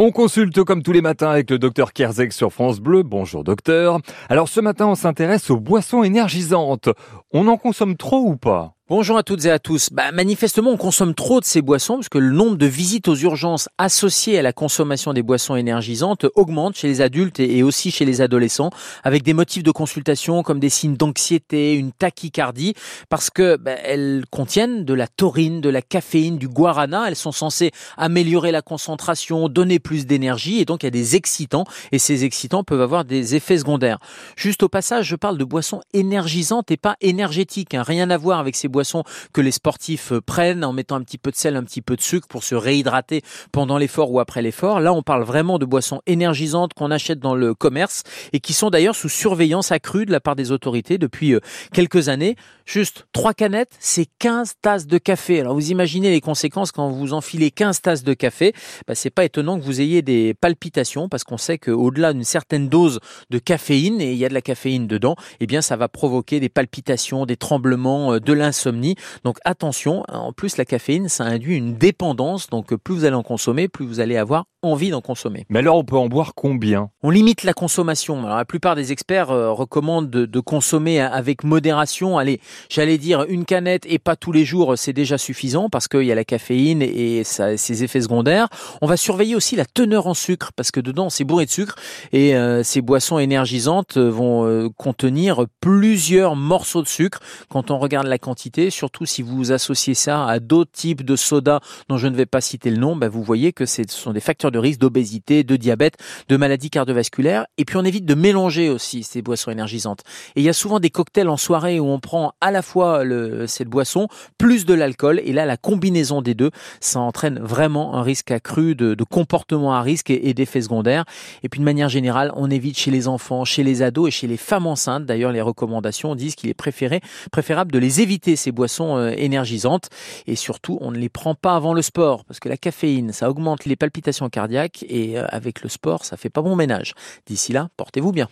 On consulte comme tous les matins avec le docteur Kerzek sur France Bleu. Bonjour docteur. Alors ce matin, on s'intéresse aux boissons énergisantes. On en consomme trop ou pas? Bonjour à toutes et à tous. Bah, manifestement, on consomme trop de ces boissons parce que le nombre de visites aux urgences associées à la consommation des boissons énergisantes augmente chez les adultes et aussi chez les adolescents, avec des motifs de consultation comme des signes d'anxiété, une tachycardie, parce que bah, elles contiennent de la taurine, de la caféine, du guarana. Elles sont censées améliorer la concentration, donner plus d'énergie, et donc il y a des excitants, et ces excitants peuvent avoir des effets secondaires. Juste au passage, je parle de boissons énergisantes et pas énergétiques. Hein. Rien à voir avec ces boissons que les sportifs euh, prennent en mettant un petit peu de sel, un petit peu de sucre pour se réhydrater pendant l'effort ou après l'effort. Là, on parle vraiment de boissons énergisantes qu'on achète dans le commerce et qui sont d'ailleurs sous surveillance accrue de la part des autorités depuis euh, quelques années. Juste trois canettes, c'est 15 tasses de café. Alors vous imaginez les conséquences quand vous enfilez 15 tasses de café. Bah, c'est pas étonnant que vous ayez des palpitations parce qu'on sait qu'au-delà d'une certaine dose de caféine, et il y a de la caféine dedans, eh bien ça va provoquer des palpitations, des tremblements, euh, de l'insomnie donc attention, en plus la caféine, ça induit une dépendance. Donc plus vous allez en consommer, plus vous allez avoir envie d'en consommer. Mais alors on peut en boire combien? On limite la consommation. Alors la plupart des experts euh, recommandent de, consommer avec modération. Allez, j'allais dire une canette et pas tous les jours, c'est déjà suffisant parce qu'il y a la caféine et ses effets secondaires. On va surveiller aussi la teneur en sucre parce que dedans c'est bourré de sucre et euh, ces boissons énergisantes vont euh, contenir plusieurs morceaux de sucre quand on regarde la quantité surtout si vous associez ça à d'autres types de sodas dont je ne vais pas citer le nom, ben vous voyez que ce sont des facteurs de risque d'obésité, de diabète, de maladies cardiovasculaires. Et puis on évite de mélanger aussi ces boissons énergisantes. Et il y a souvent des cocktails en soirée où on prend à la fois cette boisson plus de l'alcool. Et là, la combinaison des deux, ça entraîne vraiment un risque accru de, de comportement à risque et, et d'effets secondaires. Et puis de manière générale, on évite chez les enfants, chez les ados et chez les femmes enceintes. D'ailleurs, les recommandations disent qu'il est préférable de les éviter ces boissons euh, énergisantes et surtout on ne les prend pas avant le sport parce que la caféine ça augmente les palpitations cardiaques et euh, avec le sport ça fait pas bon ménage. D'ici là, portez-vous bien.